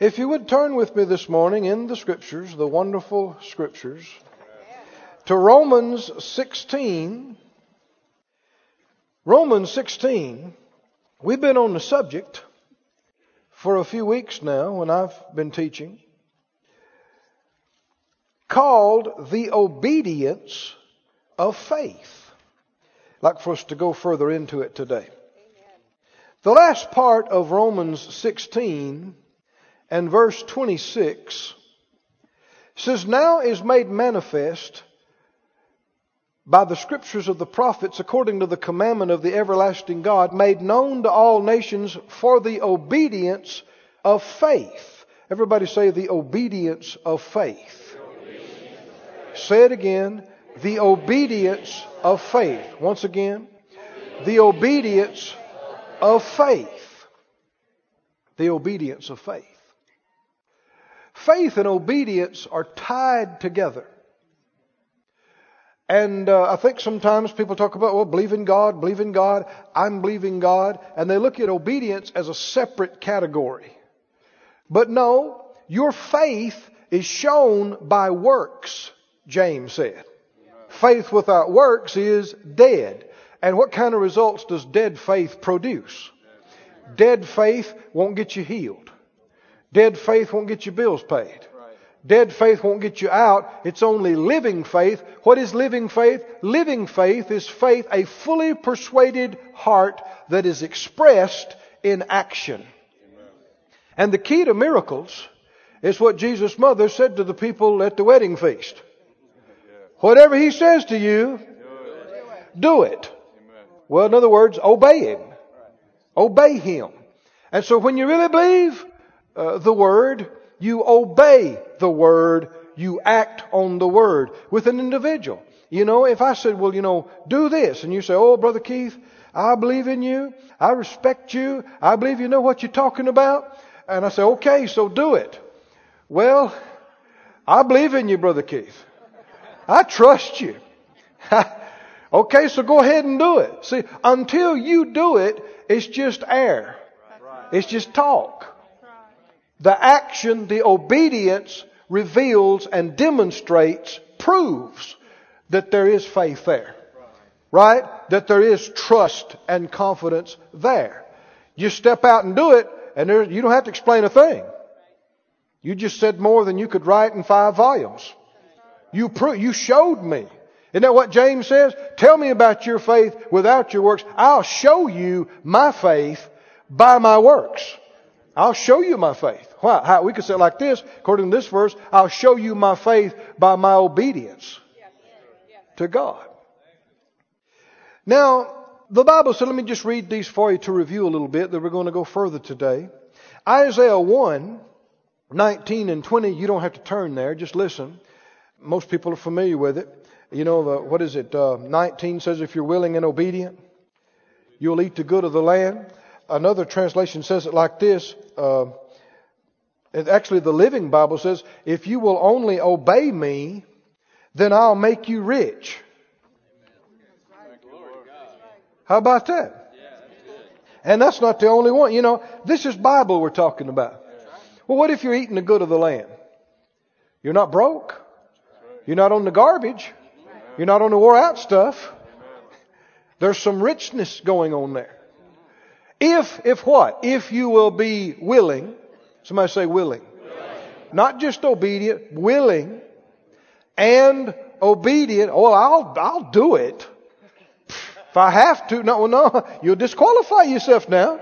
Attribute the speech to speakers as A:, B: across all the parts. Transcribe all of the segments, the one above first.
A: If you would turn with me this morning in the scriptures, the wonderful scriptures, to Romans 16. Romans 16. We've been on the subject for a few weeks now when I've been teaching, called the obedience of faith. I'd like for us to go further into it today. The last part of Romans 16 and verse 26 says, Now is made manifest by the scriptures of the prophets according to the commandment of the everlasting God, made known to all nations for the obedience of faith. Everybody say the obedience of faith. Say it again. The obedience of faith. Once again. The obedience of faith. The obedience of faith. Faith and obedience are tied together. And uh, I think sometimes people talk about, well, believe in God, believe in God, I'm believing God, and they look at obedience as a separate category. But no, your faith is shown by works, James said. Faith without works is dead. And what kind of results does dead faith produce? Dead faith won't get you healed. Dead faith won't get your bills paid. Dead faith won't get you out. It's only living faith. What is living faith? Living faith is faith, a fully persuaded heart that is expressed in action. And the key to miracles is what Jesus' mother said to the people at the wedding feast. Whatever he says to you, do it. Well, in other words, obey him. Obey him. And so when you really believe uh, the word, you obey the word, you act on the word with an individual. You know, if I said, well, you know, do this, and you say, oh, Brother Keith, I believe in you, I respect you, I believe you know what you're talking about, and I say, okay, so do it. Well, I believe in you, Brother Keith. I trust you. okay, so go ahead and do it. See, until you do it, it's just air. It's just talk. The action, the obedience reveals and demonstrates, proves that there is faith there. Right? That there is trust and confidence there. You step out and do it, and there, you don't have to explain a thing. You just said more than you could write in five volumes. You pro- you showed me. Isn't that what James says? Tell me about your faith without your works. I'll show you my faith by my works. I'll show you my faith. Why? How, we could say it like this, according to this verse, I'll show you my faith by my obedience to God. Now, the Bible said, let me just read these for you to review a little bit, that we're going to go further today. Isaiah 1, 19 and 20, you don't have to turn there, just listen. Most people are familiar with it. You know, the, what is it? Uh, 19 says, if you're willing and obedient, you'll eat the good of the land. Another translation says it like this. Uh, actually, the Living Bible says, if you will only obey me, then I'll make you rich. How about that? And that's not the only one. You know, this is Bible we're talking about. Well, what if you're eating the good of the land? You're not broke. You're not on the garbage. You're not on the wore out stuff. There's some richness going on there. If, if what? If you will be willing. Somebody say willing. willing. Not just obedient, willing and obedient. Oh, I'll, I'll do it. If I have to. No, no, you'll disqualify yourself now.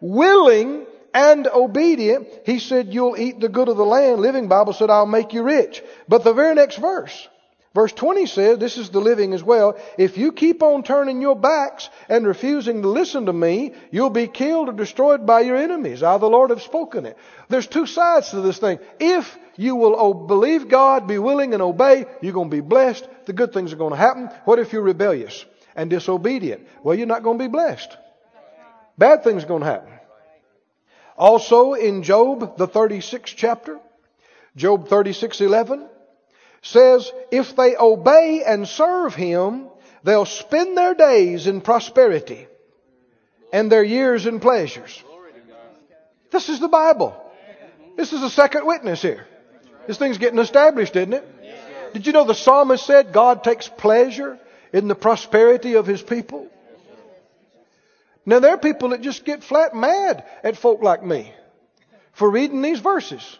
A: Willing and obedient. He said, you'll eat the good of the land. Living Bible said, I'll make you rich. But the very next verse, Verse 20 says, this is the living as well, if you keep on turning your backs and refusing to listen to me, you'll be killed or destroyed by your enemies. I, the Lord, have spoken it. There's two sides to this thing. If you will believe God, be willing and obey, you're going to be blessed. The good things are going to happen. What if you're rebellious and disobedient? Well, you're not going to be blessed. Bad things are going to happen. Also in Job, the 36th chapter, Job 36:11, says if they obey and serve Him, they'll spend their days in prosperity and their years in pleasures. This is the Bible. This is a second witness here. This thing's getting established, isn't it? Did you know the psalmist said God takes pleasure in the prosperity of his people? Now there are people that just get flat mad at folk like me for reading these verses.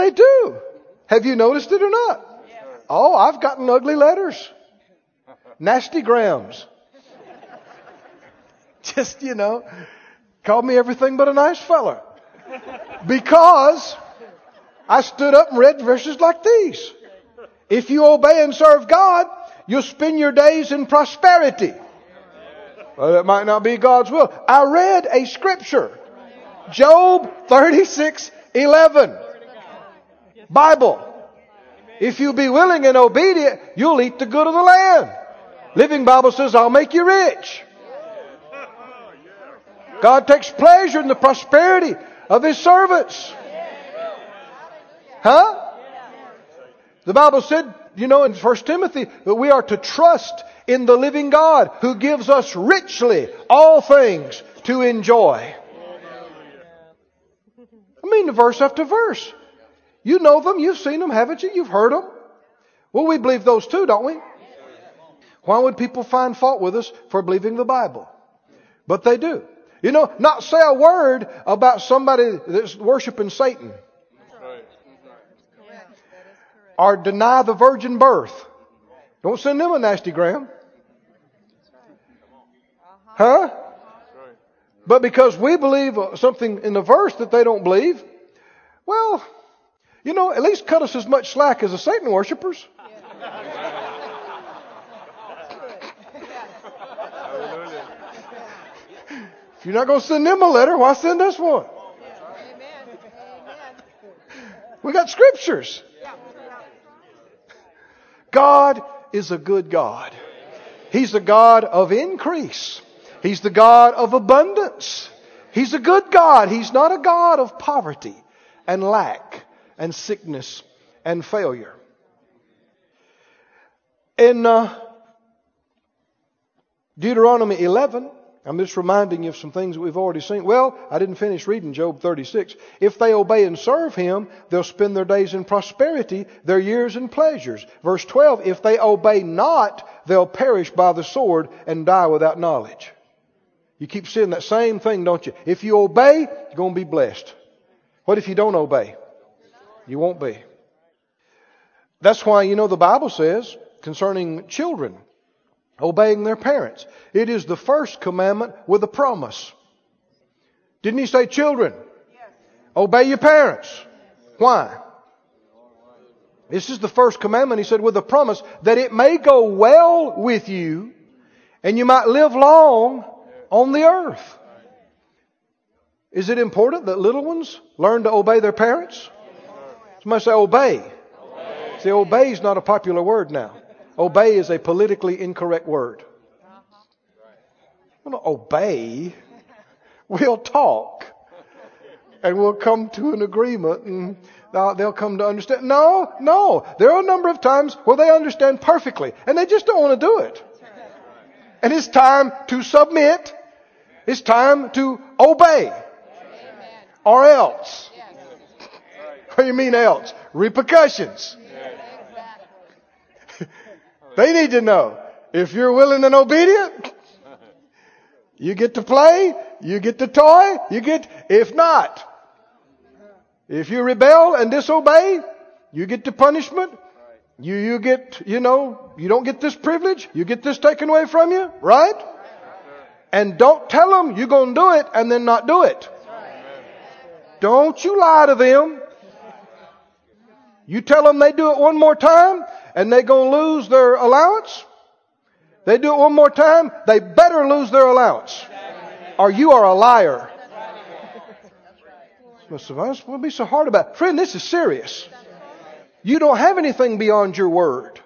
A: They do. Have you noticed it or not? Oh, I've gotten ugly letters. Nasty grams. Just, you know, called me everything but a nice fella. Because I stood up and read verses like these. If you obey and serve God, you'll spend your days in prosperity. Well, that might not be God's will. I read a scripture. Job 36, 11. Bible. If you be willing and obedient, you'll eat the good of the land. Living Bible says, I'll make you rich. God takes pleasure in the prosperity of His servants. Huh? The Bible said, you know, in 1 Timothy, that we are to trust in the living God who gives us richly all things to enjoy. I mean, verse after verse. You know them, you've seen them, haven't you? You've heard them. Well, we believe those too, don't we? Why would people find fault with us for believing the Bible? But they do. You know, not say a word about somebody that's worshiping Satan. Or deny the virgin birth. Don't send them a nasty gram. Huh? But because we believe something in the verse that they don't believe, well, you know, at least cut us as much slack as the Satan worshippers. If you're not going to send them a letter, why send us one? We got scriptures. God is a good God. He's the God of increase. He's the God of abundance. He's a good God. He's not a God of poverty and lack and sickness and failure. In uh, Deuteronomy 11, I'm just reminding you of some things that we've already seen. Well, I didn't finish reading Job 36. If they obey and serve him, they'll spend their days in prosperity, their years in pleasures. Verse 12, if they obey not, they'll perish by the sword and die without knowledge. You keep seeing that same thing, don't you? If you obey, you're going to be blessed. What if you don't obey? You won't be. That's why, you know, the Bible says concerning children, obeying their parents. It is the first commandment with a promise. Didn't he say children? Obey your parents. Why? This is the first commandment, he said, with a promise that it may go well with you and you might live long on the earth. Is it important that little ones learn to obey their parents? Somebody say obey. obey. See, obey is not a popular word now. Obey is a politically incorrect word. We don't obey. We'll talk. And we'll come to an agreement and they'll come to understand. No, no. There are a number of times where they understand perfectly and they just don't want to do it. And it's time to submit. It's time to obey. Or else. What do you mean else? Repercussions. they need to know. If you're willing and obedient, you get to play, you get to toy, you get, if not, if you rebel and disobey, you get the punishment. You, you get, you know, you don't get this privilege. You get this taken away from you, right? And don't tell them you're going to do it and then not do it. Don't you lie to them. You tell them they do it one more time and they're going to lose their allowance. They do it one more time, they better lose their allowance. Or you are a liar. What would be so hard about it? Friend, this is serious. You don't have anything beyond your word.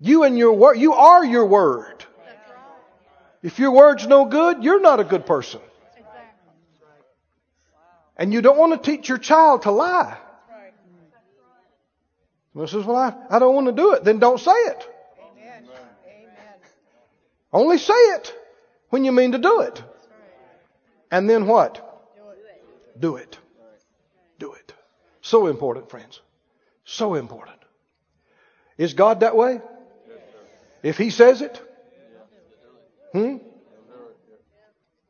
A: You and your word, you are your word. If your word's no good, you're not a good person. And you don't want to teach your child to lie. Well, says, well, I, I don't want to do it. Then don't say it. Amen. Only say it when you mean to do it. And then what? do it. Do it. So important, friends. So important. Is God that way? If He says it? Hmm?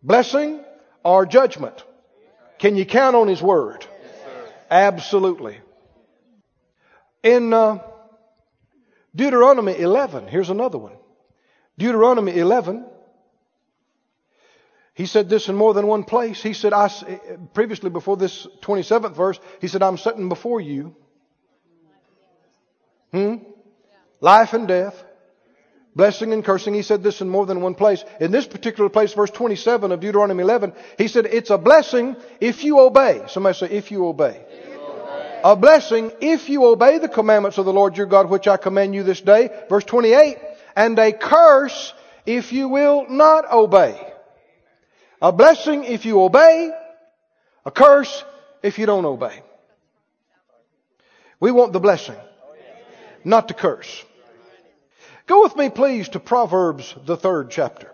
A: Blessing or judgment? Can you count on His Word? Absolutely. In uh, Deuteronomy 11, here's another one. Deuteronomy 11, he said this in more than one place. He said, I, previously before this 27th verse, he said, I'm sitting before you hmm, life and death, blessing and cursing. He said this in more than one place. In this particular place, verse 27 of Deuteronomy 11, he said, It's a blessing if you obey. Somebody say, If you obey. A blessing if you obey the commandments of the Lord your God, which I command you this day. Verse 28, and a curse if you will not obey. A blessing if you obey, a curse if you don't obey. We want the blessing, not the curse. Go with me, please, to Proverbs, the third chapter.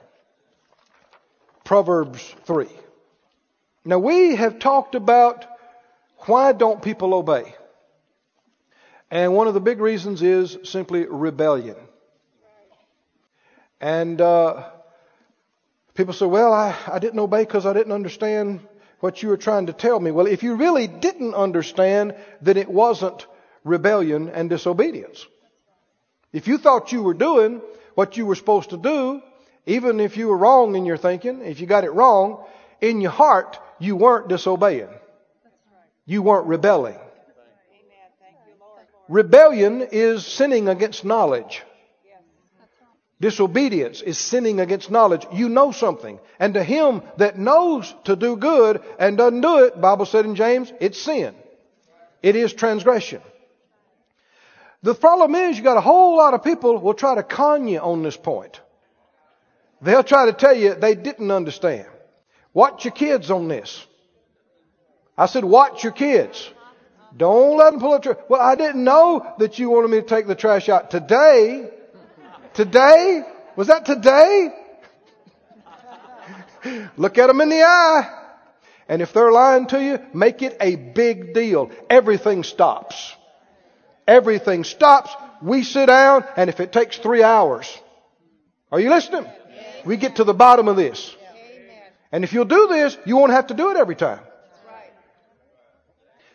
A: Proverbs 3. Now, we have talked about why don't people obey? And one of the big reasons is simply rebellion. And uh, people say, well, I, I didn't obey because I didn't understand what you were trying to tell me. Well, if you really didn't understand, then it wasn't rebellion and disobedience. If you thought you were doing what you were supposed to do, even if you were wrong in your thinking, if you got it wrong, in your heart, you weren't disobeying. You weren't rebelling. Rebellion is sinning against knowledge. Disobedience is sinning against knowledge. You know something. And to him that knows to do good and doesn't do it, Bible said in James, it's sin. It is transgression. The problem is you got a whole lot of people will try to con you on this point. They'll try to tell you they didn't understand. Watch your kids on this. I said, watch your kids. Don't let them pull up trash. Well, I didn't know that you wanted me to take the trash out today. Today? Was that today? Look at them in the eye. And if they're lying to you, make it a big deal. Everything stops. Everything stops. We sit down, and if it takes three hours, are you listening? We get to the bottom of this. And if you'll do this, you won't have to do it every time.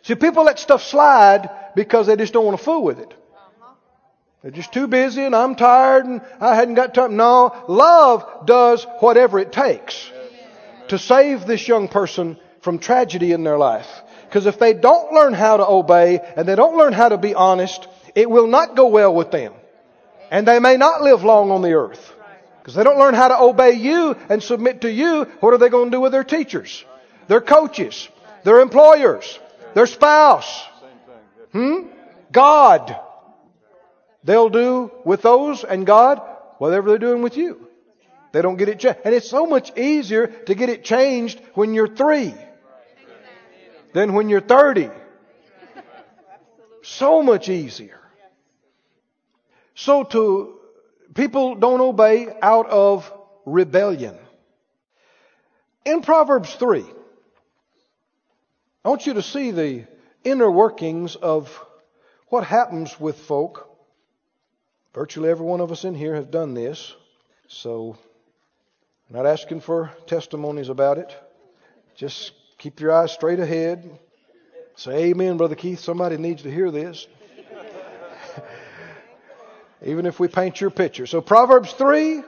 A: See, people let stuff slide because they just don't want to fool with it. They're just too busy and I'm tired and I hadn't got time. No, love does whatever it takes to save this young person from tragedy in their life. Because if they don't learn how to obey and they don't learn how to be honest, it will not go well with them. And they may not live long on the earth. Because they don't learn how to obey you and submit to you, what are they going to do with their teachers? Their coaches? Their employers? Their spouse? Hmm? God. They'll do with those and God whatever they're doing with you. They don't get it changed. And it's so much easier to get it changed when you're three than when you're 30. So much easier. So to people don't obey out of rebellion. In Proverbs 3, I want you to see the inner workings of what happens with folk Virtually every one of us in here have done this. So, I'm not asking for testimonies about it. Just keep your eyes straight ahead. Say amen, Brother Keith. Somebody needs to hear this. Even if we paint your picture. So, Proverbs 3.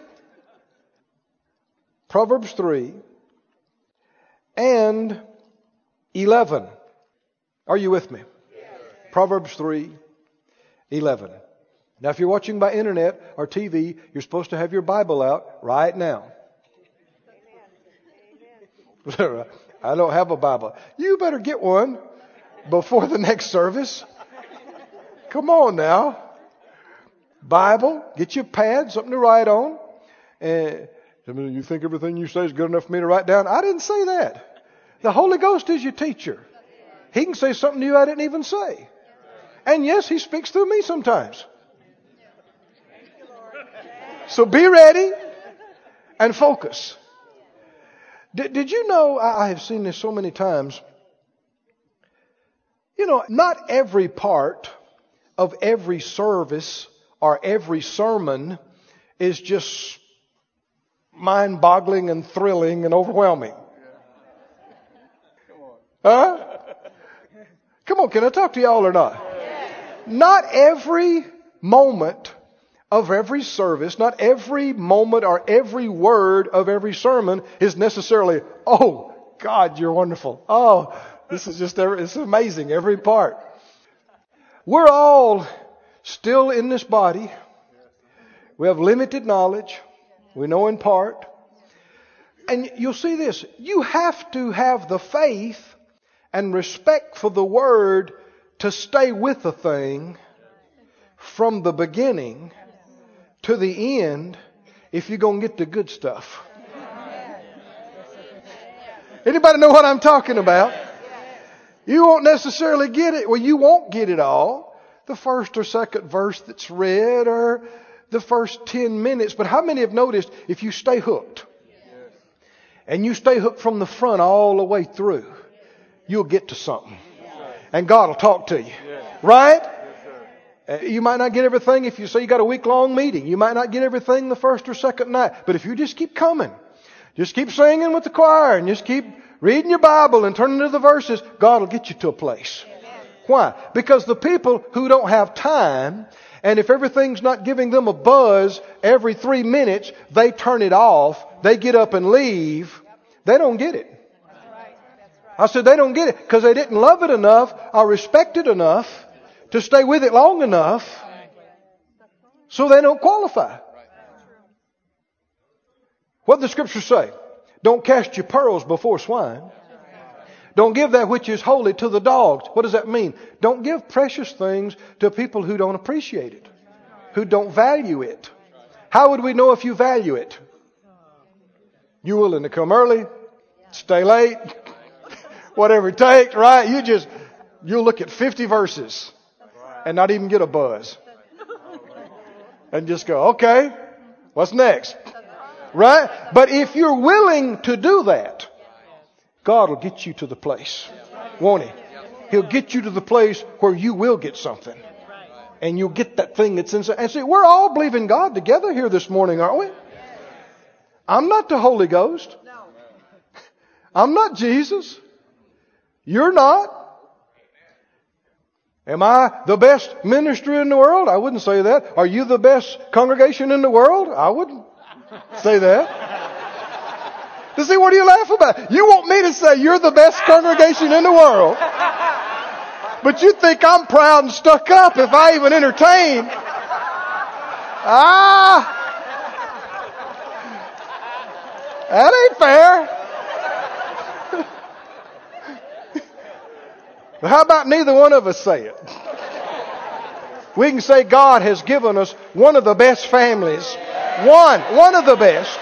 A: Proverbs 3 and 11. Are you with me? Proverbs 3, 11. Now, if you're watching by internet or TV, you're supposed to have your Bible out right now. I don't have a Bible. You better get one before the next service. Come on now. Bible, get your pad, something to write on. And you think everything you say is good enough for me to write down? I didn't say that. The Holy Ghost is your teacher. He can say something to you I didn't even say. And yes, He speaks through me sometimes. So be ready and focus. Did, did you know, I, I have seen this so many times, You know, not every part of every service or every sermon is just mind boggling and thrilling and overwhelming. Huh? Come on, can I talk to y'all or not? Not every moment of every service, not every moment or every word of every sermon is necessarily, oh, God, you're wonderful. Oh, this is just, it's amazing, every part. We're all still in this body. We have limited knowledge. We know in part. And you'll see this. You have to have the faith and respect for the word to stay with the thing from the beginning to the end if you're going to get the good stuff. Anybody know what I'm talking about? You won't necessarily get it. Well, you won't get it all. The first or second verse that's read or the first 10 minutes. But how many have noticed if you stay hooked and you stay hooked from the front all the way through, you'll get to something. And God will talk to you. Right? Uh, you might not get everything if you say you got a week long meeting. You might not get everything the first or second night. But if you just keep coming, just keep singing with the choir and just keep reading your Bible and turning to the verses, God will get you to a place. Why? Because the people who don't have time, and if everything's not giving them a buzz every three minutes, they turn it off, they get up and leave, they don't get it. I said they don't get it because they didn't love it enough or respect it enough to stay with it long enough so they don't qualify. What did the scripture say? Don't cast your pearls before swine. Don't give that which is holy to the dogs. What does that mean? Don't give precious things to people who don't appreciate it, who don't value it. How would we know if you value it? You willing to come early, stay late, whatever it takes, right? You just, you'll look at 50 verses and not even get a buzz. And just go, okay, what's next? Right? But if you're willing to do that, God will get you to the place. Won't He? He'll get you to the place where you will get something. And you'll get that thing that's inside. And see, we're all believing God together here this morning, aren't we? I'm not the Holy Ghost. I'm not Jesus. You're not. Am I the best ministry in the world? I wouldn't say that. Are you the best congregation in the world? I wouldn't say that. To see, what do you laugh about? You want me to say you're the best congregation in the world, but you think I'm proud and stuck up if I even entertain. Ah! That ain't fair. But how about neither one of us say it? We can say God has given us one of the best families. One. One of the best.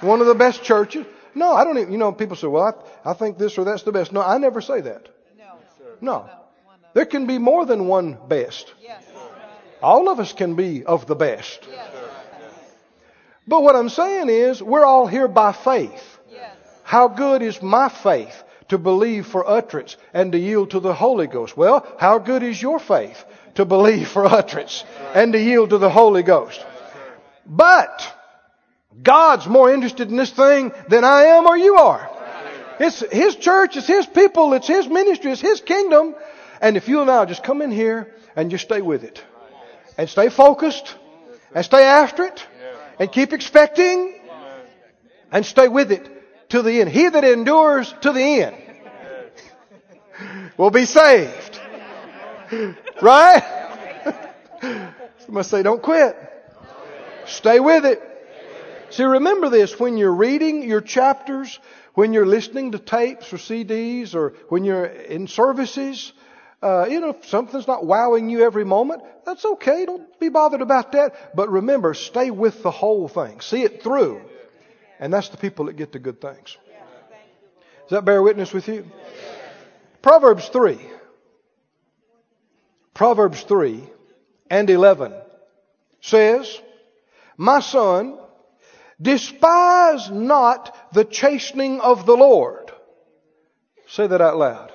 A: One of the best churches. No, I don't even, you know, people say, well, I, I think this or that's the best. No, I never say that. No. There can be more than one best. All of us can be of the best. But what I'm saying is, we're all here by faith. How good is my faith? To believe for utterance and to yield to the Holy Ghost. Well, how good is your faith to believe for utterance and to yield to the Holy Ghost? But God's more interested in this thing than I am or you are. It's His church, it's His people, it's His ministry, it's His kingdom. And if you'll now just come in here and just stay with it and stay focused and stay after it and keep expecting and stay with it to the end. He that endures to the end will be saved. Right? Somebody say, don't quit. Stay with it. See, remember this when you're reading your chapters, when you're listening to tapes or CDs, or when you're in services. Uh, you know, if something's not wowing you every moment, that's okay. Don't be bothered about that. But remember, stay with the whole thing. See it through. And that's the people that get the good things. Does that bear witness with you? Proverbs 3. Proverbs 3 and 11 says, My son, despise not the chastening of the Lord. Say that out loud.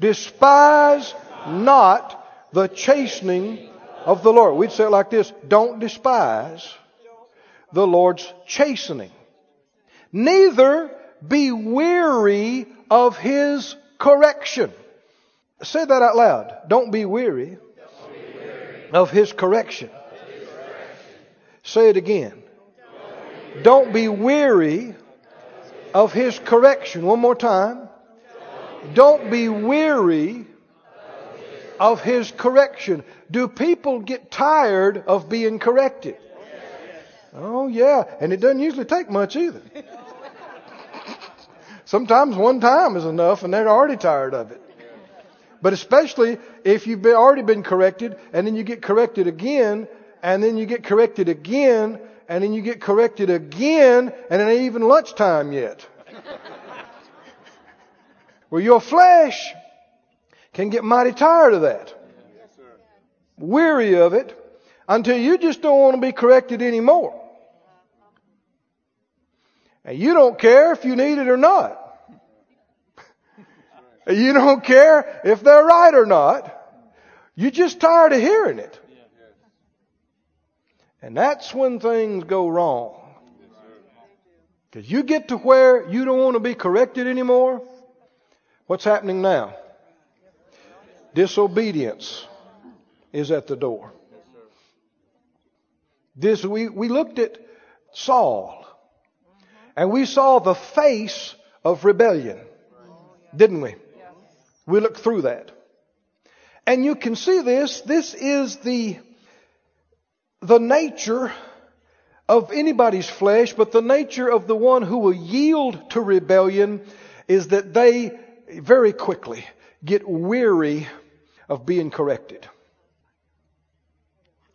A: Despise not the chastening of the Lord. We'd say it like this Don't despise the Lord's chastening. Neither be weary of his correction. Say that out loud. Don't be weary, of his correction. Say it again. Don't be weary of his correction. One more time. Don't be weary of his correction. Do people get tired of being corrected? Oh, yeah. And it doesn't usually take much either. Sometimes one time is enough and they're already tired of it. But especially if you've already been corrected and then you get corrected again and then you get corrected again and then you get corrected again and it ain't even lunchtime yet. well, your flesh can get mighty tired of that. Weary of it until you just don't want to be corrected anymore. And you don't care if you need it or not. You don't care if they're right or not. You're just tired of hearing it. And that's when things go wrong. Because you get to where you don't want to be corrected anymore. What's happening now? Disobedience is at the door. This we, we looked at Saul and we saw the face of rebellion, didn't we? We looked through that. And you can see this. This is the, the nature of anybody's flesh, but the nature of the one who will yield to rebellion is that they very quickly get weary of being corrected.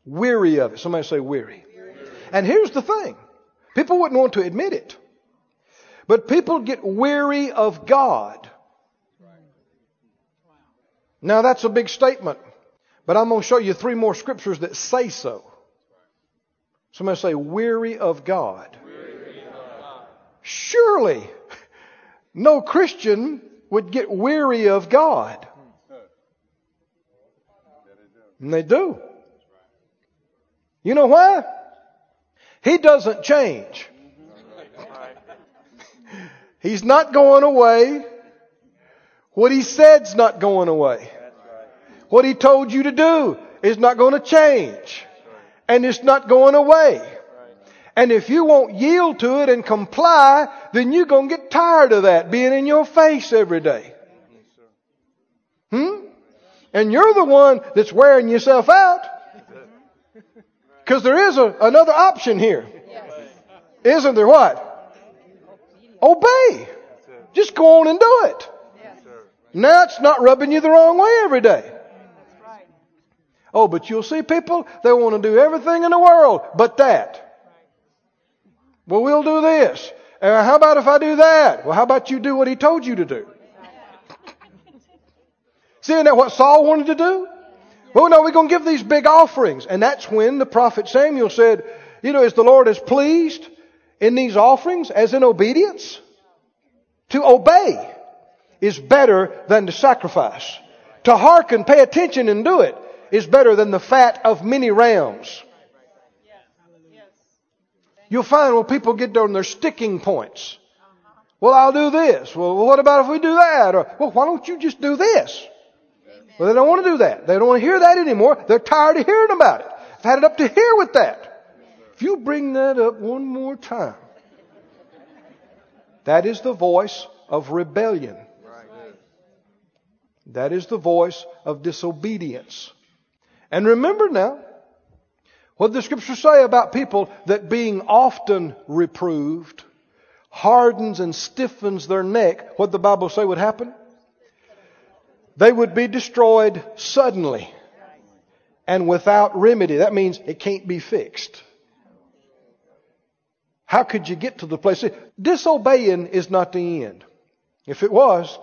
A: Weary of it. Somebody say weary. And here's the thing. People wouldn't want to admit it. But people get weary of God. Now that's a big statement, but I'm going to show you three more scriptures that say so. Somebody say, weary of God. Weary of God. Surely, no Christian would get weary of God. And they do. You know why? He doesn't change. He's not going away. What he said's not going away. What he told you to do is not going to change. And it's not going away. And if you won't yield to it and comply, then you're going to get tired of that being in your face every day. Hmm? And you're the one that's wearing yourself out. Because there is a, another option here. Isn't there what? Obey. Just go on and do it. Now it's not rubbing you the wrong way every day. Oh, but you'll see people, they want to do everything in the world but that. Well, we'll do this. Uh, how about if I do that? Well, how about you do what he told you to do? See, isn't that what Saul wanted to do? Well, no, we're going to give these big offerings. And that's when the prophet Samuel said, you know, is the Lord is pleased in these offerings as in obedience? To obey is better than to sacrifice. To hearken, pay attention and do it is better than the fat of many rams. You'll find when people get on their sticking points. Well, I'll do this. Well, what about if we do that? Or, well, why don't you just do this? Well, they don't want to do that. They don't want to hear that anymore. They're tired of hearing about it. I've had it up to here with that. If you bring that up one more time, that is the voice of rebellion. That is the voice of disobedience. And remember now, what the scriptures say about people that being often reproved hardens and stiffens their neck, what the Bible say would happen? They would be destroyed suddenly and without remedy. That means it can't be fixed. How could you get to the place? Disobeying is not the end. If it was,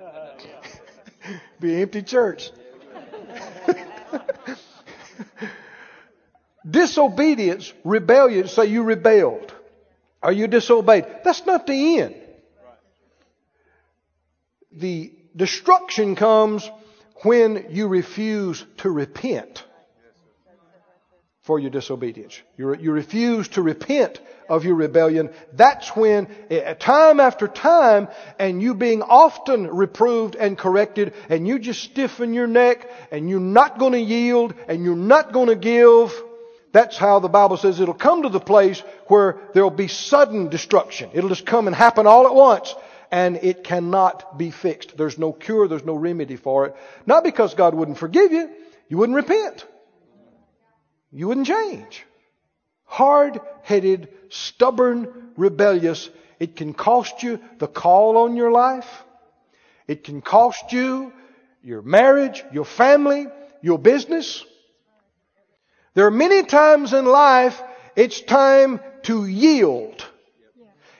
A: be empty church. Disobedience, rebellion, say you rebelled. Are you disobeyed? That's not the end. The destruction comes when you refuse to repent for your disobedience. You, you refuse to repent of your rebellion. That's when, eh, time after time, and you being often reproved and corrected, and you just stiffen your neck, and you're not going to yield, and you're not going to give. That's how the Bible says it'll come to the place where there'll be sudden destruction. It'll just come and happen all at once and it cannot be fixed. There's no cure, there's no remedy for it. Not because God wouldn't forgive you, you wouldn't repent. You wouldn't change. Hard headed, stubborn, rebellious. It can cost you the call on your life. It can cost you your marriage, your family, your business. There are many times in life it's time to yield.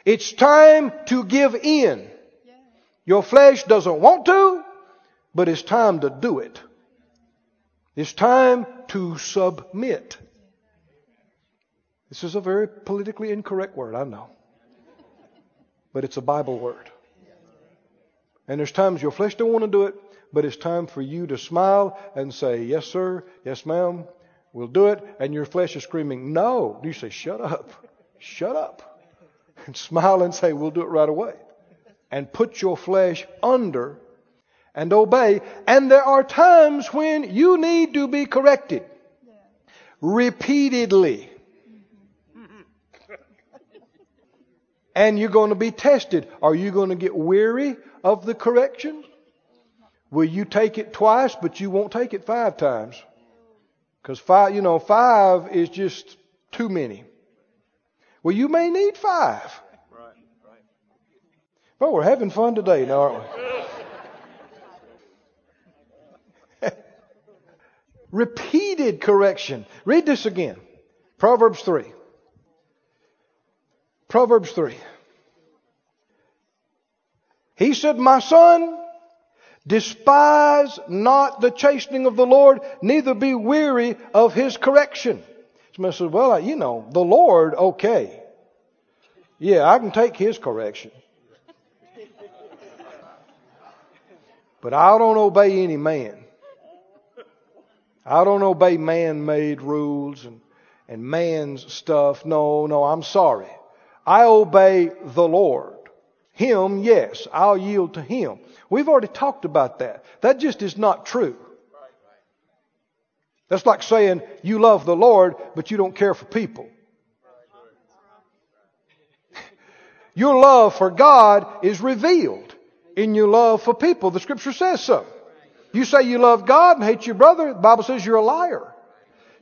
A: It's time to give in. Your flesh doesn't want to, but it's time to do it. It's time to submit. This is a very politically incorrect word, I know. But it's a Bible word. And there's times your flesh don't want to do it, but it's time for you to smile and say, yes sir, yes ma'am, we'll do it. And your flesh is screaming, no. You say, shut up, shut up. And smile and say, we'll do it right away. And put your flesh under and obey. And there are times when you need to be corrected. Repeatedly. Mm-hmm. And you're going to be tested. Are you going to get weary of the correction? Will you take it twice, but you won't take it five times? Because five, you know, five is just too many. Well, you may need five. Right, right. But we're having fun today now, aren't we? Repeated correction. Read this again. Proverbs 3. Proverbs 3. He said, My son, despise not the chastening of the Lord, neither be weary of his correction. Somebody says, Well, you know, the Lord, okay. Yeah, I can take his correction. But I don't obey any man. I don't obey man made rules and, and man's stuff. No, no, I'm sorry. I obey the Lord. Him, yes, I'll yield to Him. We've already talked about that. That just is not true. That's like saying you love the Lord, but you don't care for people. Your love for God is revealed in your love for people. The scripture says so. You say you love God and hate your brother, the Bible says you're a liar.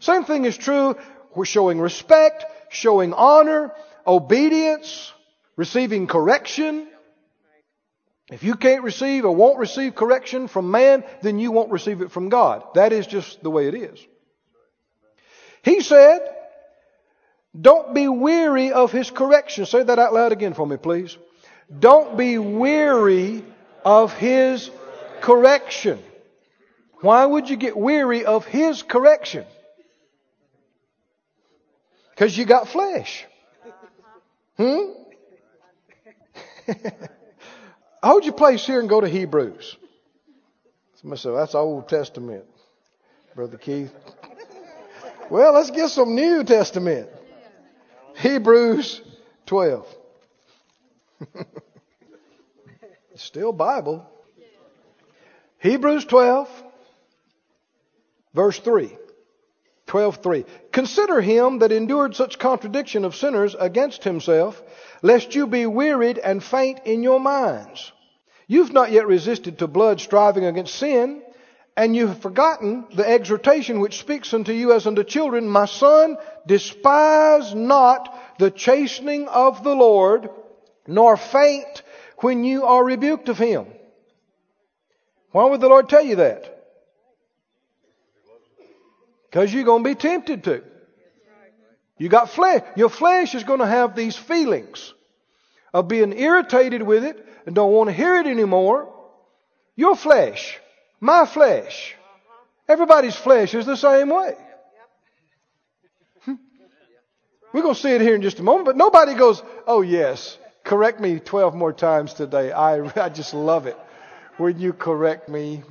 A: Same thing is true. We're showing respect, showing honor, obedience, receiving correction. If you can't receive or won't receive correction from man, then you won't receive it from God. That is just the way it is. He said, don't be weary of his correction. Say that out loud again for me, please. Don't be weary of his correction. Why would you get weary of his correction? Because you got flesh. Hmm? Hold your place here and go to Hebrews. Said, that's Old Testament, Brother Keith. Well, let's get some New Testament. Hebrews 12. Still Bible. Hebrews 12, verse 3. 12:3 Consider him that endured such contradiction of sinners against himself lest you be wearied and faint in your minds. You've not yet resisted to blood striving against sin, and you have forgotten the exhortation which speaks unto you as unto children, My son, despise not the chastening of the Lord, nor faint when you are rebuked of him. Why would the Lord tell you that? Because you're going to be tempted to. You got flesh. Your flesh is going to have these feelings of being irritated with it and don't want to hear it anymore. Your flesh, my flesh, everybody's flesh is the same way. Hmm. We're going to see it here in just a moment, but nobody goes, oh yes, correct me 12 more times today. I, I just love it. when you correct me.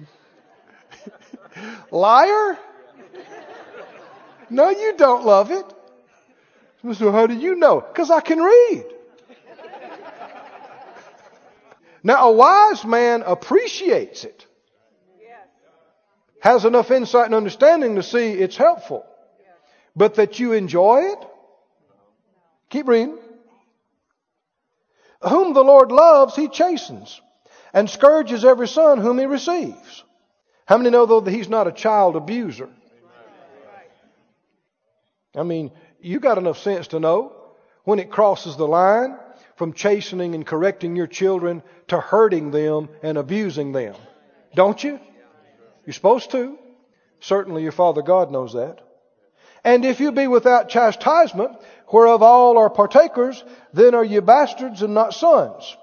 A: Liar? No, you don't love it. So how do you know? Because I can read. Now, a wise man appreciates it, has enough insight and understanding to see it's helpful. But that you enjoy it? Keep reading. Whom the Lord loves, he chastens, and scourges every son whom he receives. How many know, though, that he's not a child abuser? I mean, you got enough sense to know when it crosses the line from chastening and correcting your children to hurting them and abusing them. Don't you? You're supposed to. Certainly your Father God knows that. And if you be without chastisement, whereof all are partakers, then are ye bastards and not sons.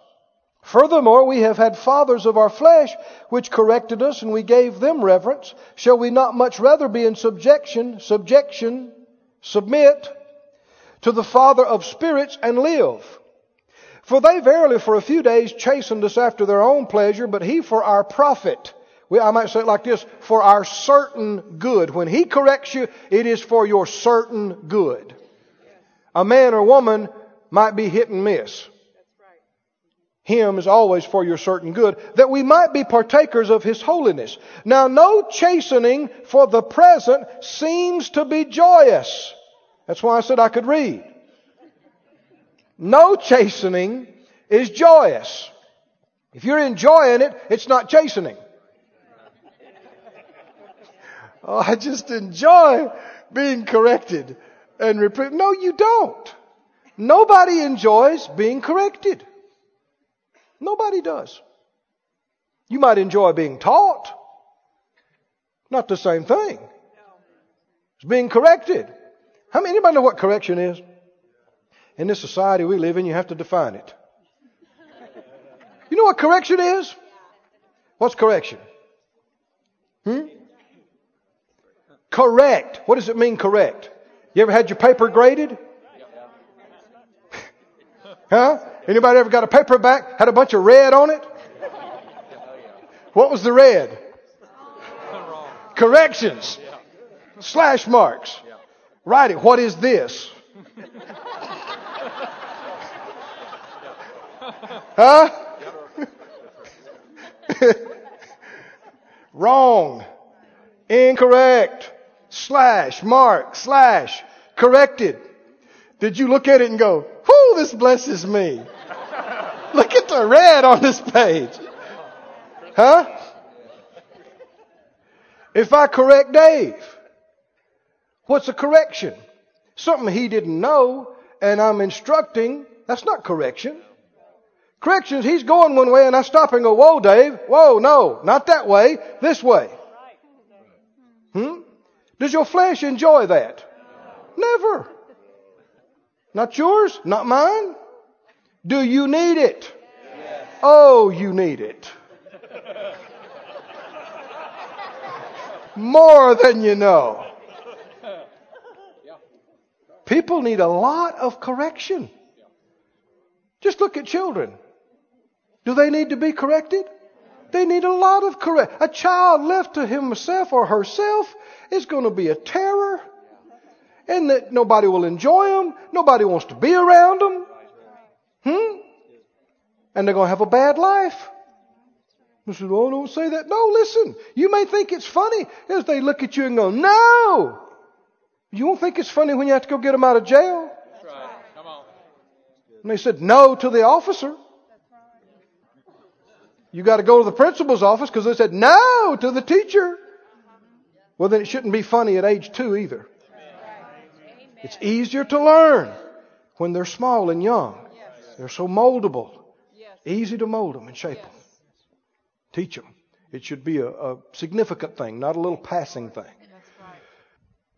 A: Furthermore, we have had fathers of our flesh, which corrected us, and we gave them reverence. Shall we not much rather be in subjection, subjection, submit to the Father of spirits and live? For they verily for a few days chastened us after their own pleasure, but he for our profit. We, I might say it like this, for our certain good. When he corrects you, it is for your certain good. A man or woman might be hit and miss. Him is always for your certain good, that we might be partakers of His holiness. Now, no chastening for the present seems to be joyous. That's why I said I could read. No chastening is joyous. If you're enjoying it, it's not chastening. Oh, I just enjoy being corrected and reproved. No, you don't. Nobody enjoys being corrected. Nobody does. You might enjoy being taught. Not the same thing. It's being corrected. How many, anybody know what correction is? In this society we live in, you have to define it. You know what correction is? What's correction? Hmm? Correct. What does it mean correct? You ever had your paper graded? Huh? Anybody ever got a paperback, had a bunch of red on it? What was the red? Corrections. Slash marks. Write it. What is this? Huh? Wrong. Incorrect. Slash, mark, slash, corrected. Did you look at it and go, whoo, this blesses me? look at the red on this page. Huh? If I correct Dave, what's a correction? Something he didn't know and I'm instructing, that's not correction. Corrections, he's going one way and I stop and go, whoa, Dave, whoa, no, not that way, this way. Hmm? Does your flesh enjoy that? Never. Not yours, not mine. Do you need it? Oh, you need it. More than you know. People need a lot of correction. Just look at children. Do they need to be corrected? They need a lot of correct. A child left to himself or herself is going to be a terror. And that nobody will enjoy them. Nobody wants to be around them. Hmm? And they're going to have a bad life. I said, oh, don't say that. No, listen. You may think it's funny as they look at you and go, no. You won't think it's funny when you have to go get them out of jail. Right. Come on. And they said no to the officer. You got to go to the principal's office because they said no to the teacher. Well, then it shouldn't be funny at age two either. It's easier to learn when they're small and young. They're so moldable. Easy to mold them and shape them. Teach them. It should be a, a significant thing, not a little passing thing.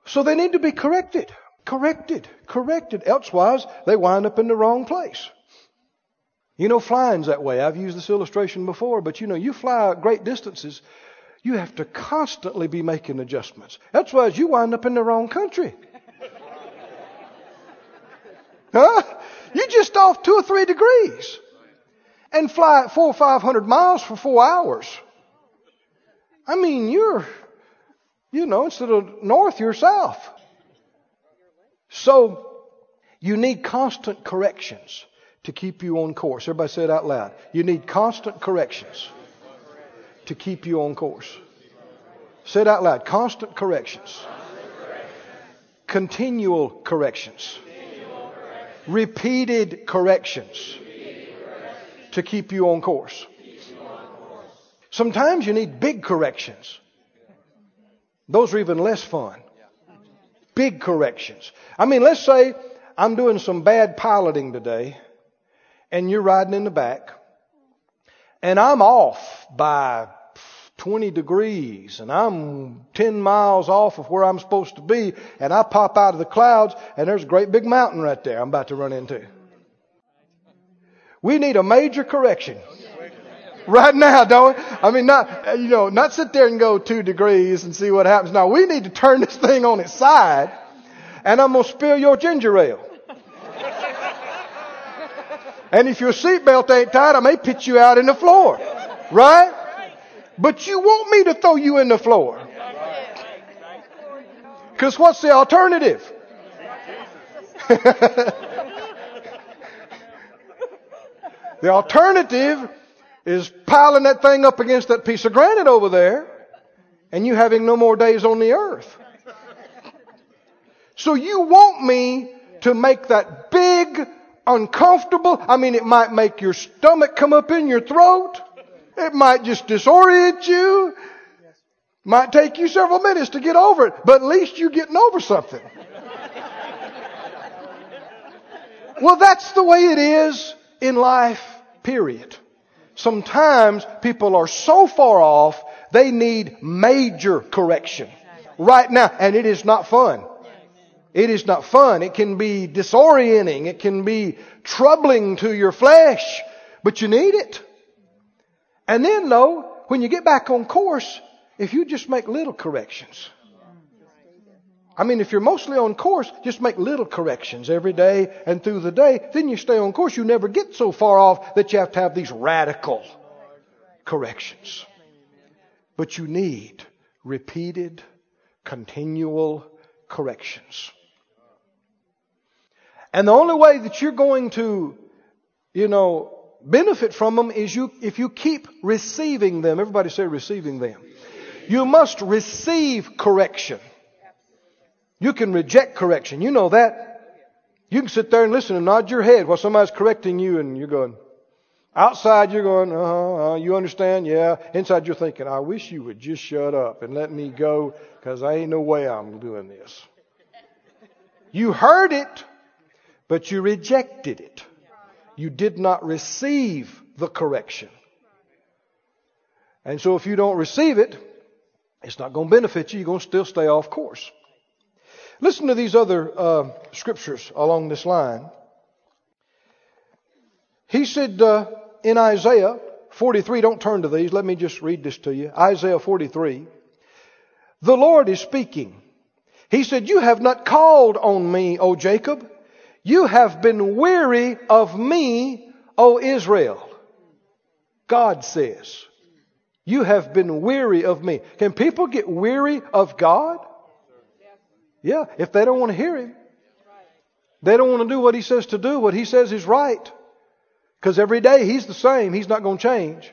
A: So they need to be corrected. Corrected. Corrected. Elsewise, they wind up in the wrong place. You know, flying's that way. I've used this illustration before, but you know, you fly great distances, you have to constantly be making adjustments. That's why you wind up in the wrong country. Huh? You just off two or three degrees and fly at four or five hundred miles for four hours. I mean, you're, you know, instead of north, you're south. So, you need constant corrections to keep you on course. Everybody say it out loud. You need constant corrections to keep you on course. Say it out loud. Constant corrections. Continual corrections. Repeated corrections to keep you on course. Sometimes you need big corrections. Those are even less fun. Big corrections. I mean, let's say I'm doing some bad piloting today and you're riding in the back and I'm off by 20 degrees and I'm 10 miles off of where I'm supposed to be and I pop out of the clouds and there's a great big mountain right there I'm about to run into. We need a major correction. Right now, don't we? I mean, not, you know, not sit there and go two degrees and see what happens. Now, we need to turn this thing on its side and I'm going to spill your ginger ale. And if your seatbelt ain't tight, I may pitch you out in the floor. Right? But you want me to throw you in the floor. Because what's the alternative? the alternative is piling that thing up against that piece of granite over there and you having no more days on the earth. So you want me to make that big, uncomfortable, I mean, it might make your stomach come up in your throat. It might just disorient you. Might take you several minutes to get over it, but at least you're getting over something. well, that's the way it is in life, period. Sometimes people are so far off, they need major correction right now, and it is not fun. It is not fun. It can be disorienting. It can be troubling to your flesh, but you need it. And then though, when you get back on course, if you just make little corrections. I mean, if you're mostly on course, just make little corrections every day and through the day, then you stay on course. You never get so far off that you have to have these radical corrections. But you need repeated, continual corrections. And the only way that you're going to, you know, benefit from them is you, if you keep receiving them. Everybody say receiving them. You must receive correction. You can reject correction. You know that. You can sit there and listen and nod your head while somebody's correcting you and you're going, outside you're going, uh, uh, you understand? Yeah. Inside you're thinking, I wish you would just shut up and let me go because I ain't no way I'm doing this. You heard it, but you rejected it you did not receive the correction. And so if you don't receive it, it's not going to benefit you. You're going to still stay off course. Listen to these other uh, scriptures along this line. He said uh, in Isaiah 43, don't turn to these, let me just read this to you. Isaiah 43. The Lord is speaking. He said, You have not called on me, O Jacob. You have been weary of me, O Israel. God says, You have been weary of me. Can people get weary of God? Yeah, if they don't want to hear Him. They don't want to do what He says to do, what He says is right. Because every day He's the same, He's not going to change.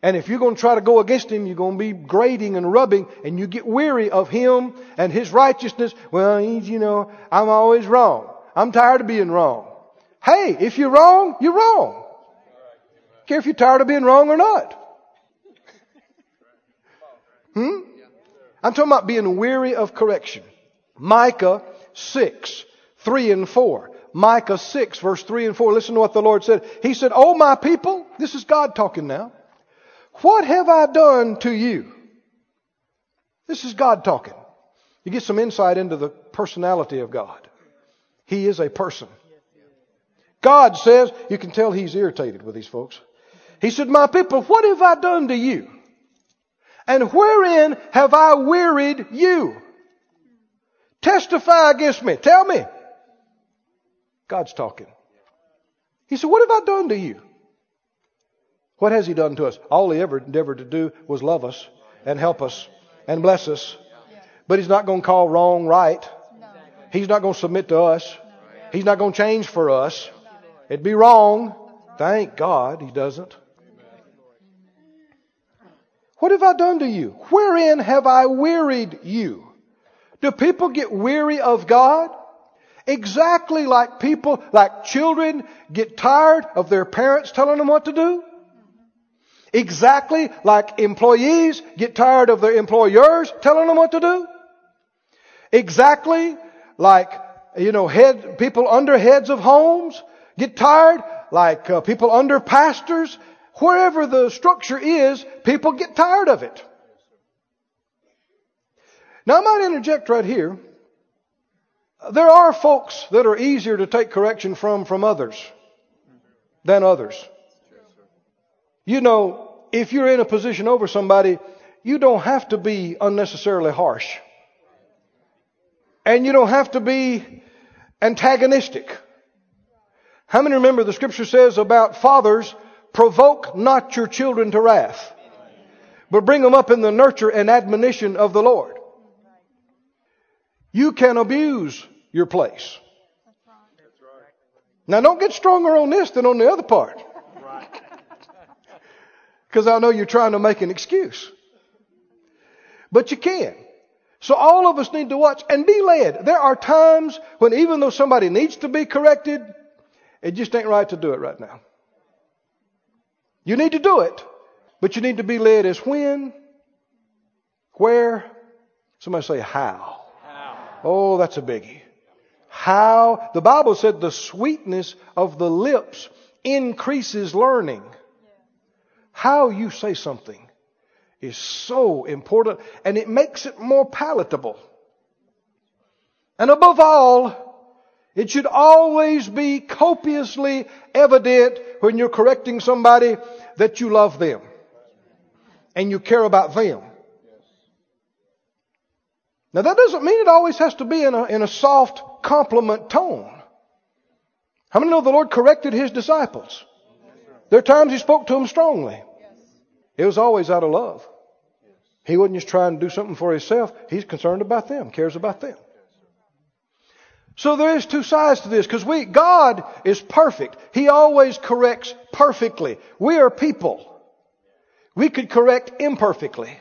A: And if you're going to try to go against Him, you're going to be grating and rubbing, and you get weary of Him and His righteousness. Well, you know, I'm always wrong. I'm tired of being wrong. Hey, if you're wrong, you're wrong. Care if you're tired of being wrong or not. Hmm? I'm talking about being weary of correction. Micah 6, 3 and 4. Micah 6, verse 3 and 4. Listen to what the Lord said. He said, Oh, my people, this is God talking now. What have I done to you? This is God talking. You get some insight into the personality of God. He is a person. God says, you can tell he's irritated with these folks. He said, My people, what have I done to you? And wherein have I wearied you? Testify against me. Tell me. God's talking. He said, What have I done to you? What has He done to us? All He ever endeavored to do was love us and help us and bless us. But He's not going to call wrong right. He's not going to submit to us. He's not going to change for us. It'd be wrong. Thank God He doesn't. What have I done to you? Wherein have I wearied you? Do people get weary of God? Exactly like people, like children get tired of their parents telling them what to do. Exactly like employees get tired of their employers telling them what to do. Exactly like, you know, head, people under heads of homes get tired, like uh, people under pastors wherever the structure is, people get tired of it. Now I might interject right here. There are folks that are easier to take correction from from others than others. You know, if you're in a position over somebody, you don't have to be unnecessarily harsh. And you don't have to be antagonistic. How many remember the scripture says about fathers Provoke not your children to wrath, but bring them up in the nurture and admonition of the Lord. You can abuse your place. Now don't get stronger on this than on the other part. Because I know you're trying to make an excuse. But you can. So all of us need to watch and be led. There are times when even though somebody needs to be corrected, it just ain't right to do it right now. You need to do it, but you need to be led as when, where, somebody say how. how. Oh, that's a biggie. How, the Bible said the sweetness of the lips increases learning. How you say something is so important and it makes it more palatable. And above all, it should always be copiously evident when you're correcting somebody that you love them and you care about them. Now that doesn't mean it always has to be in a, in a soft compliment tone. How many know the Lord corrected His disciples? There are times He spoke to them strongly. It was always out of love. He wasn't just trying to do something for Himself. He's concerned about them, cares about them. So there is two sides to this because we, God is perfect. He always corrects perfectly. We are people. We could correct imperfectly.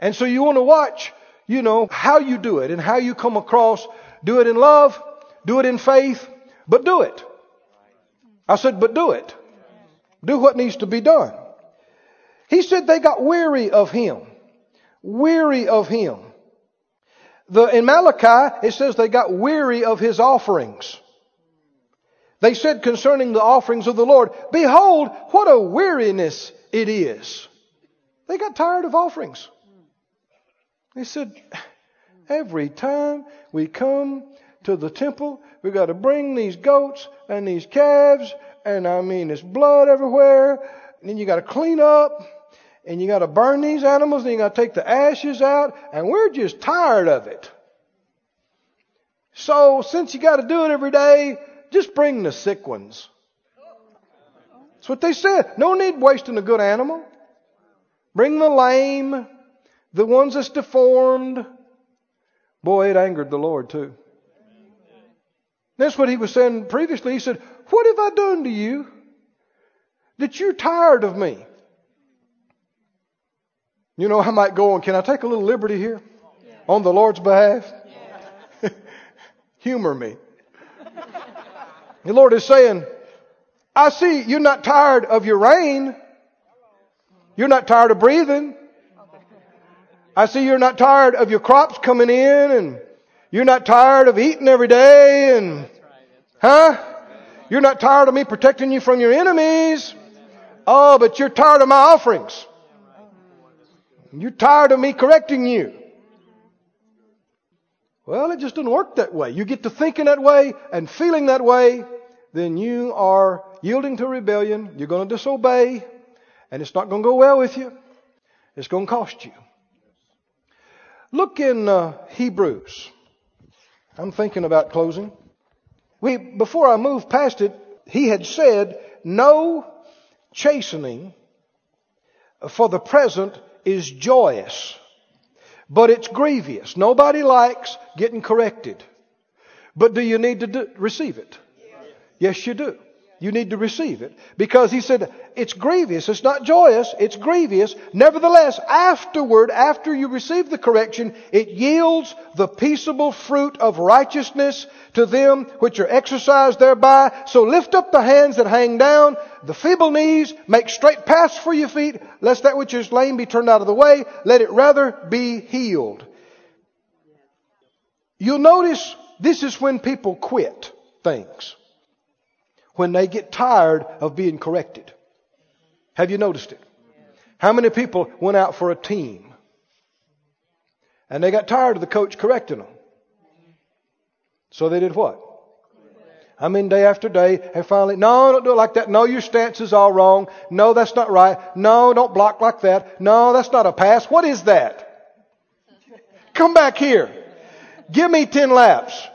A: And so you want to watch, you know, how you do it and how you come across. Do it in love, do it in faith, but do it. I said, but do it. Do what needs to be done. He said they got weary of him. Weary of him. The, in Malachi, it says they got weary of his offerings. They said concerning the offerings of the Lord, Behold, what a weariness it is. They got tired of offerings. They said, Every time we come to the temple, we've got to bring these goats and these calves, and I mean, there's blood everywhere, and then you got to clean up and you got to burn these animals, and you got to take the ashes out, and we're just tired of it. So, since you got to do it every day, just bring the sick ones. That's what they said. No need wasting a good animal. Bring the lame, the ones that's deformed. Boy, it angered the Lord too. That's what he was saying previously. He said, What have I done to you that you're tired of me? You know, I might go on, can I take a little liberty here yeah. on the Lord's behalf? Yeah. Humor me. the Lord is saying, I see you're not tired of your rain. You're not tired of breathing. I see you're not tired of your crops coming in and you're not tired of eating every day and, huh? You're not tired of me protecting you from your enemies. Oh, but you're tired of my offerings. You're tired of me correcting you. Well, it just doesn't work that way. You get to thinking that way and feeling that way, then you are yielding to rebellion. You're going to disobey, and it's not going to go well with you. It's going to cost you. Look in uh, Hebrews. I'm thinking about closing. We, before I move past it, he had said, no chastening for the present is joyous, but it's grievous. Nobody likes getting corrected. But do you need to do, receive it? Yes, you do. You need to receive it. Because he said, it's grievous. It's not joyous. It's grievous. Nevertheless, afterward, after you receive the correction, it yields the peaceable fruit of righteousness to them which are exercised thereby. So lift up the hands that hang down, the feeble knees, make straight paths for your feet, lest that which is lame be turned out of the way. Let it rather be healed. You'll notice this is when people quit things when they get tired of being corrected. Have you noticed it? How many people went out for a team and they got tired of the coach correcting them? So they did what? I mean, day after day, and finally, no, don't do it like that. No, your stance is all wrong. No, that's not right. No, don't block like that. No, that's not a pass. What is that? Come back here. Give me 10 laps.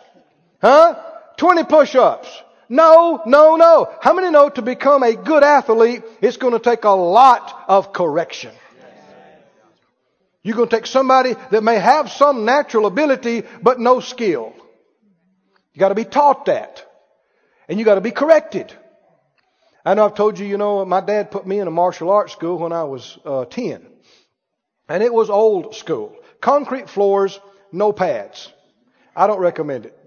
A: Huh? 20 push-ups. No, no, no. How many know to become a good athlete, it's going to take a lot of correction? You're going to take somebody that may have some natural ability, but no skill. You got to be taught that. And you got to be corrected. I know I've told you, you know, my dad put me in a martial arts school when I was uh, 10. And it was old school. Concrete floors, no pads. I don't recommend it.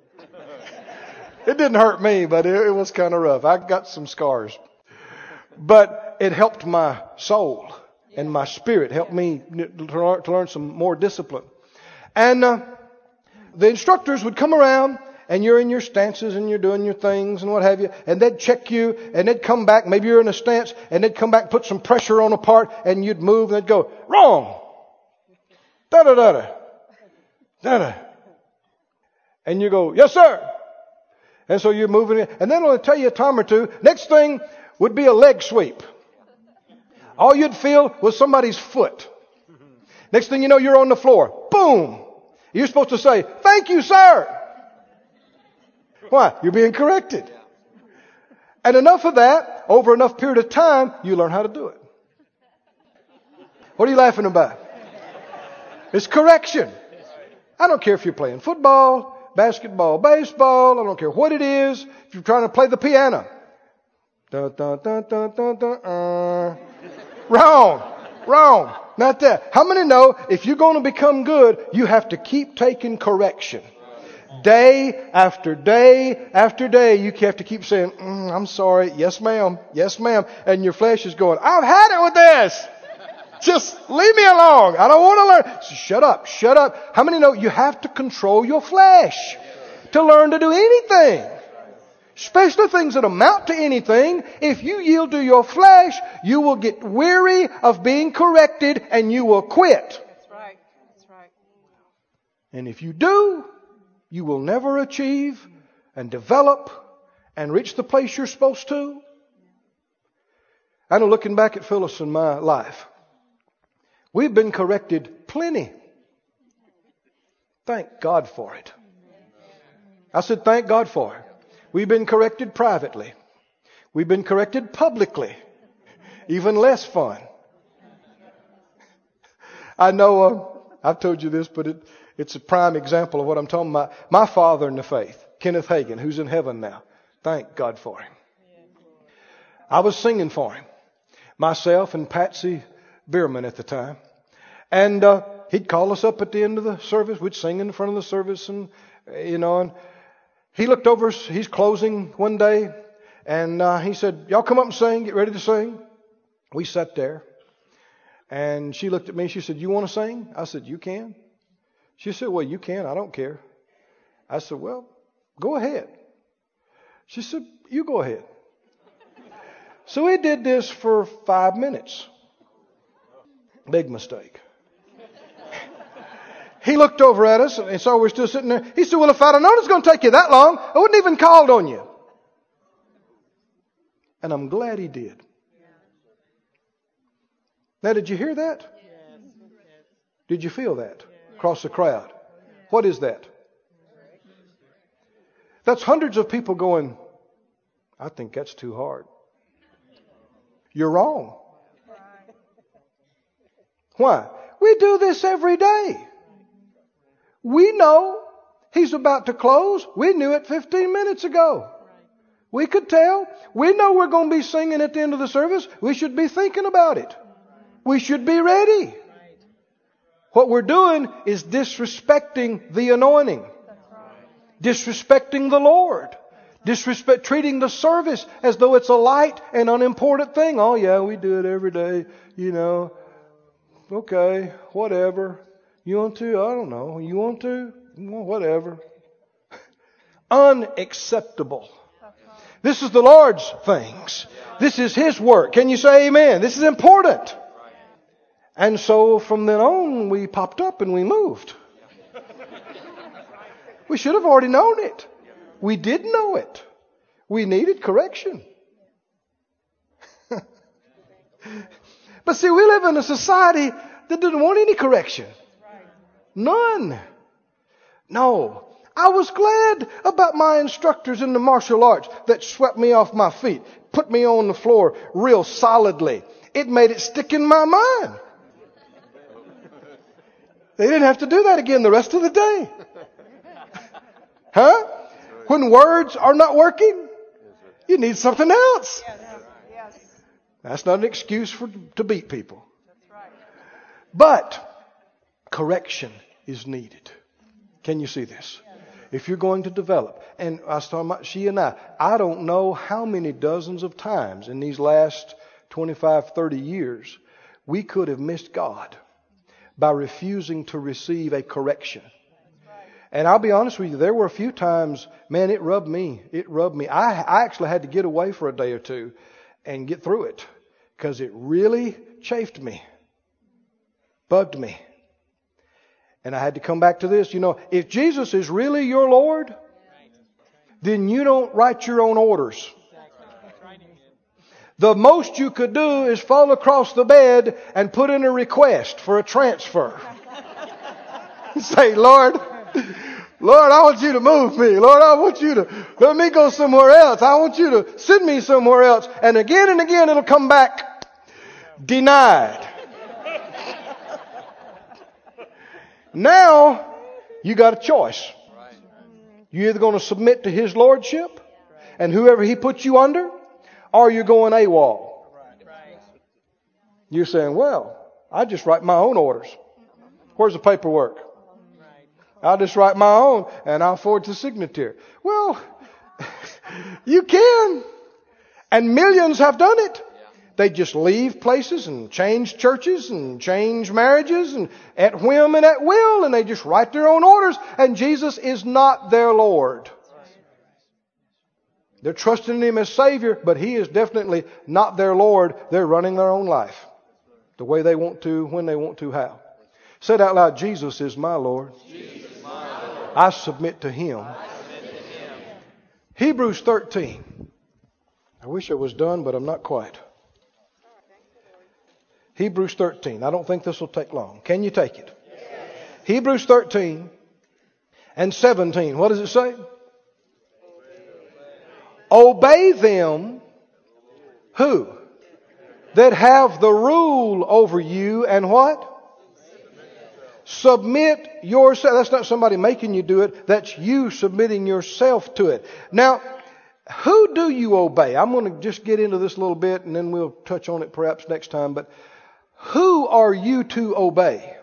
A: It didn't hurt me, but it, it was kind of rough. I got some scars. But it helped my soul and my spirit, helped me to learn some more discipline. And uh, the instructors would come around and you're in your stances and you're doing your things and what have you, and they'd check you and they'd come back, maybe you're in a stance, and they'd come back, put some pressure on a part, and you'd move and they'd go, wrong! Da da da da. Da da. And you go, yes sir! And so you're moving it. And then it'll tell you a time or two. Next thing would be a leg sweep. All you'd feel was somebody's foot. Next thing you know, you're on the floor. Boom! You're supposed to say, thank you, sir! Why? You're being corrected. And enough of that, over enough period of time, you learn how to do it. What are you laughing about? It's correction. I don't care if you're playing football, basketball, baseball, I don't care what it is. If you're trying to play the piano. Dun, dun, dun, dun, dun, dun, uh. Wrong. Wrong. Not that. How many know if you're going to become good, you have to keep taking correction? Day after day after day, you have to keep saying, mm, I'm sorry. Yes, ma'am. Yes, ma'am. And your flesh is going, I've had it with this. Just leave me alone. I don't want to learn. So shut up. Shut up. How many know you have to control your flesh to learn to do anything? Especially things that amount to anything. If you yield to your flesh, you will get weary of being corrected and you will quit.
B: That's right. That's right.
A: And if you do, you will never achieve and develop and reach the place you're supposed to. I know looking back at Phyllis and my life, We've been corrected plenty. Thank God for it. I said, thank God for it. We've been corrected privately. We've been corrected publicly. Even less fun. I know, uh, I've told you this, but it, it's a prime example of what I'm talking about. My father in the faith, Kenneth Hagin, who's in heaven now. Thank God for him. I was singing for him. Myself and Patsy Bierman at the time. And uh, he'd call us up at the end of the service. We'd sing in front of the service, and you know. And he looked over. He's closing one day, and uh, he said, "Y'all come up and sing. Get ready to sing." We sat there, and she looked at me. She said, "You want to sing?" I said, "You can." She said, "Well, you can. I don't care." I said, "Well, go ahead." She said, "You go ahead." So we did this for five minutes. Big mistake. he looked over at us and saw we're still sitting there. He said, Well, if I'd have known it's going to take you that long, I wouldn't even called on you. And I'm glad he did. Now, did you hear that? Did you feel that across the crowd? What is that? That's hundreds of people going, I think that's too hard. You're wrong. Why? We do this every day. We know he's about to close. We knew it 15 minutes ago. We could tell. We know we're going to be singing at the end of the service. We should be thinking about it. We should be ready. What we're doing is disrespecting the anointing. Disrespecting the Lord. Disrespect, treating the service as though it's a light and unimportant thing. Oh yeah, we do it every day, you know. Okay, whatever. You want to? I don't know. You want to? Well, whatever. Unacceptable. This is the Lord's things. This is His work. Can you say amen? This is important. And so from then on, we popped up and we moved. We should have already known it. We did know it. We needed correction. but see, we live in a society that doesn't want any correction. None. No. I was glad about my instructors in the martial arts that swept me off my feet, put me on the floor real solidly. It made it stick in my mind. They didn't have to do that again the rest of the day. Huh? When words are not working, you need something else. That's not an excuse for, to beat people. But correction is needed. Can you see this? If you're going to develop, and I was talking about she and I, I don't know how many dozens of times in these last 25, 30 years we could have missed God by refusing to receive a correction. And I'll be honest with you, there were a few times, man, it rubbed me. It rubbed me. I, I actually had to get away for a day or two and get through it because it really chafed me, bugged me. And I had to come back to this. You know, if Jesus is really your Lord, then you don't write your own orders. The most you could do is fall across the bed and put in a request for a transfer. Say, Lord, Lord, I want you to move me. Lord, I want you to let me go somewhere else. I want you to send me somewhere else. And again and again it'll come back denied. Now, you got a choice. You're either going to submit to His Lordship and whoever He puts you under, or you're going AWOL. You're saying, well, I just write my own orders. Where's the paperwork? I'll just write my own and I'll forge the signature. Well, you can. And millions have done it. They just leave places and change churches and change marriages and at whim and at will and they just write their own orders and Jesus is not their Lord. They're trusting in Him as Savior, but He is definitely not their Lord. They're running their own life. The way they want to, when they want to, how. Said out loud, Jesus is my Lord. I submit to Him. Hebrews 13. I wish I was done, but I'm not quite. Hebrews 13. I don't think this will take long. Can you take it? Hebrews 13 and 17. What does it say? Obey them who? That have the rule over you and what? Submit yourself. That's not somebody making you do it. That's you submitting yourself to it. Now, who do you obey? I'm going to just get into this a little bit and then we'll touch on it perhaps next time. But who are you to obey?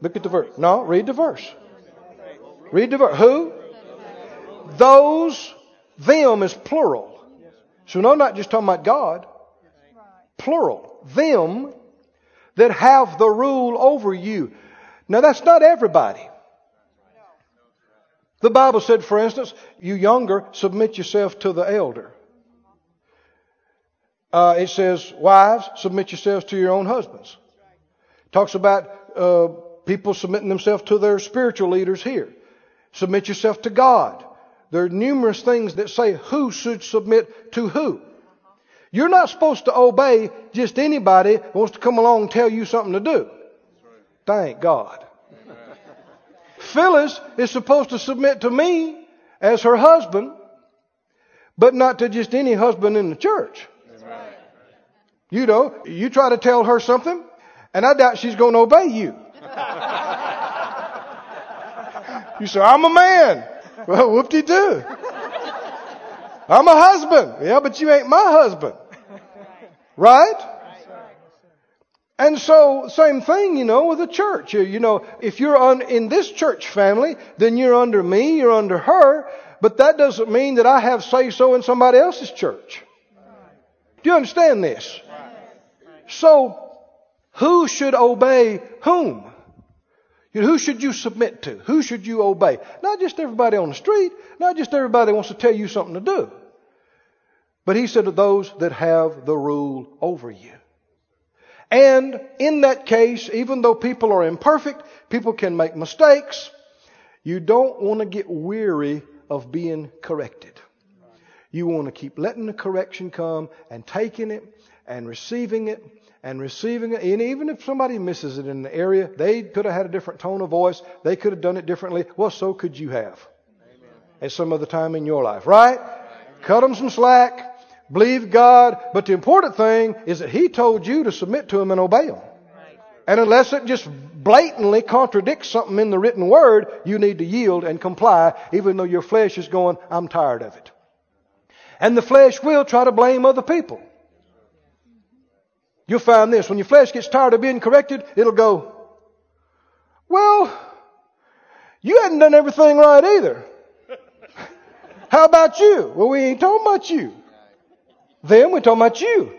A: Look at the verse. No, read the verse. Read the verse. Who? Those, them is plural. So no, not just talking about God. Plural. Them that have the rule over you. Now that's not everybody. The Bible said, for instance, you younger, submit yourself to the elder. Uh, it says, wives, submit yourselves to your own husbands. Talks about uh, people submitting themselves to their spiritual leaders here. Submit yourself to God. There are numerous things that say who should submit to who. You're not supposed to obey just anybody who wants to come along and tell you something to do. Thank God. Phyllis is supposed to submit to me as her husband, but not to just any husband in the church. You know, you try to tell her something, and I doubt she's going to obey you. you say, I'm a man. Well, whoop-de-doo. I'm a husband. Yeah, but you ain't my husband. Right? And so, same thing, you know, with the church. You, you know, if you're on, in this church family, then you're under me, you're under her, but that doesn't mean that I have say so in somebody else's church. Do you understand this? So, who should obey whom? Who should you submit to? Who should you obey? Not just everybody on the street, not just everybody wants to tell you something to do. But he said to those that have the rule over you. And in that case, even though people are imperfect, people can make mistakes, you don't want to get weary of being corrected. You want to keep letting the correction come and taking it and receiving it and receiving it. And even if somebody misses it in the area, they could have had a different tone of voice. They could have done it differently. Well, so could you have at some other time in your life, right? Cut them some slack. Believe God. But the important thing is that He told you to submit to Him and obey Him. And unless it just blatantly contradicts something in the written word, you need to yield and comply, even though your flesh is going, I'm tired of it. And the flesh will try to blame other people. You'll find this. When your flesh gets tired of being corrected, it'll go, well, you hadn't done everything right either. How about you? Well, we ain't talking about you. Them, we're talking about you.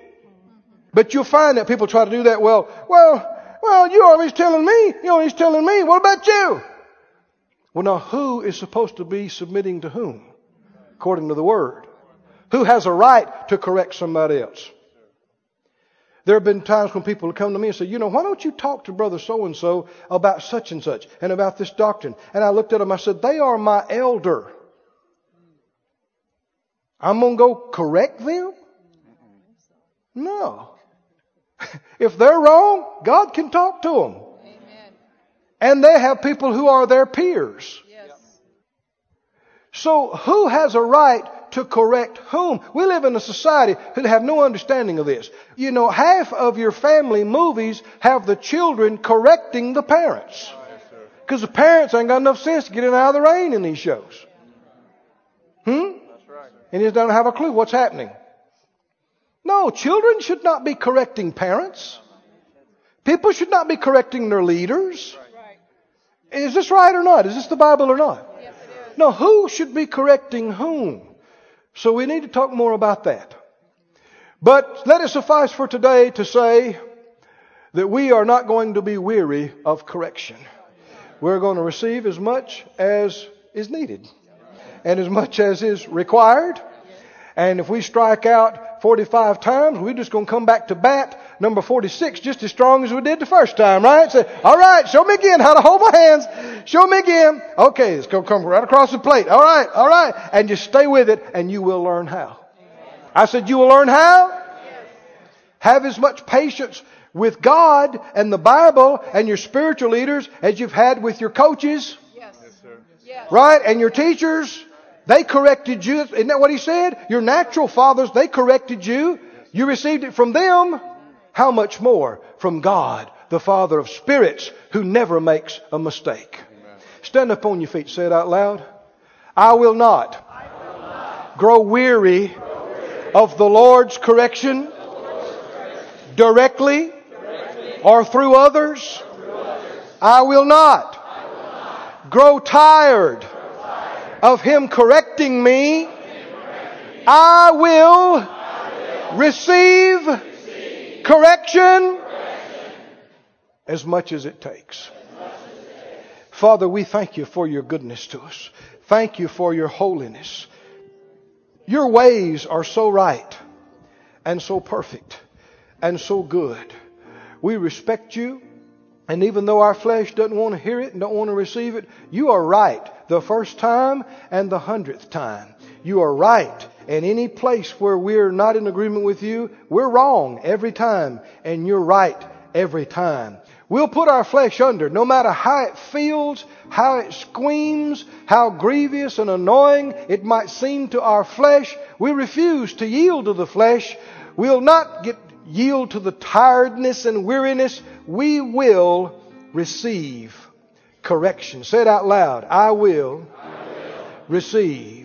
A: But you'll find that people try to do that. Well, well, well, you're always telling me. You're always telling me. What about you? Well, now, who is supposed to be submitting to whom? According to the Word. Who has a right to correct somebody else? There have been times when people have come to me and say, you know, why don't you talk to brother so and so about such and such and about this doctrine? And I looked at them, I said, they are my elder. I'm going to go correct them? No. If they're wrong, God can talk to them.
B: Amen.
A: And they have people who are their peers.
B: Yes.
A: So who has a right to correct whom? We live in a society who have no understanding of this. You know, half of your family movies have the children correcting the parents. Because the parents ain't got enough sense to get in out of the rain in these shows. Hmm? And they don't have a clue what's happening. No, children should not be correcting parents. People should not be correcting their leaders. Is this right or not? Is this the Bible or not? No, who should be correcting whom? So we need to talk more about that. But let it suffice for today to say that we are not going to be weary of correction. We're going to receive as much as is needed and as much as is required. And if we strike out 45 times, we're just going to come back to bat number 46 just as strong as we did the first time, right? Say, all right, show me again how to hold my hands. Show me again. Okay, it's going to come right across the plate. All right, all right. And just stay with it and you will learn how. I said, you will learn how? Have as much patience with God and the Bible and your spiritual leaders as you've had with your coaches,
B: Yes. Yes.
A: right? And your teachers. They corrected you. Isn't that what he said? Your natural fathers, they corrected you. You received it from them. How much more from God, the Father of spirits, who never makes a mistake? Stand up on your feet. Say it out loud. I will not, grow weary of the Lord's correction directly or through others. I will not grow tired of Him correcting me. I will receive correction as much as it takes. Father, we thank you for your goodness to us. Thank you for your holiness. Your ways are so right and so perfect and so good. We respect you. And even though our flesh doesn't want to hear it and don't want to receive it, you are right the first time and the hundredth time. You are right. And any place where we're not in agreement with you, we're wrong every time. And you're right every time. We'll put our flesh under, no matter how it feels, how it screams, how grievous and annoying it might seem to our flesh. We refuse to yield to the flesh. We'll not get yield to the tiredness and weariness, we will receive correction. Say it out loud. I will, receive,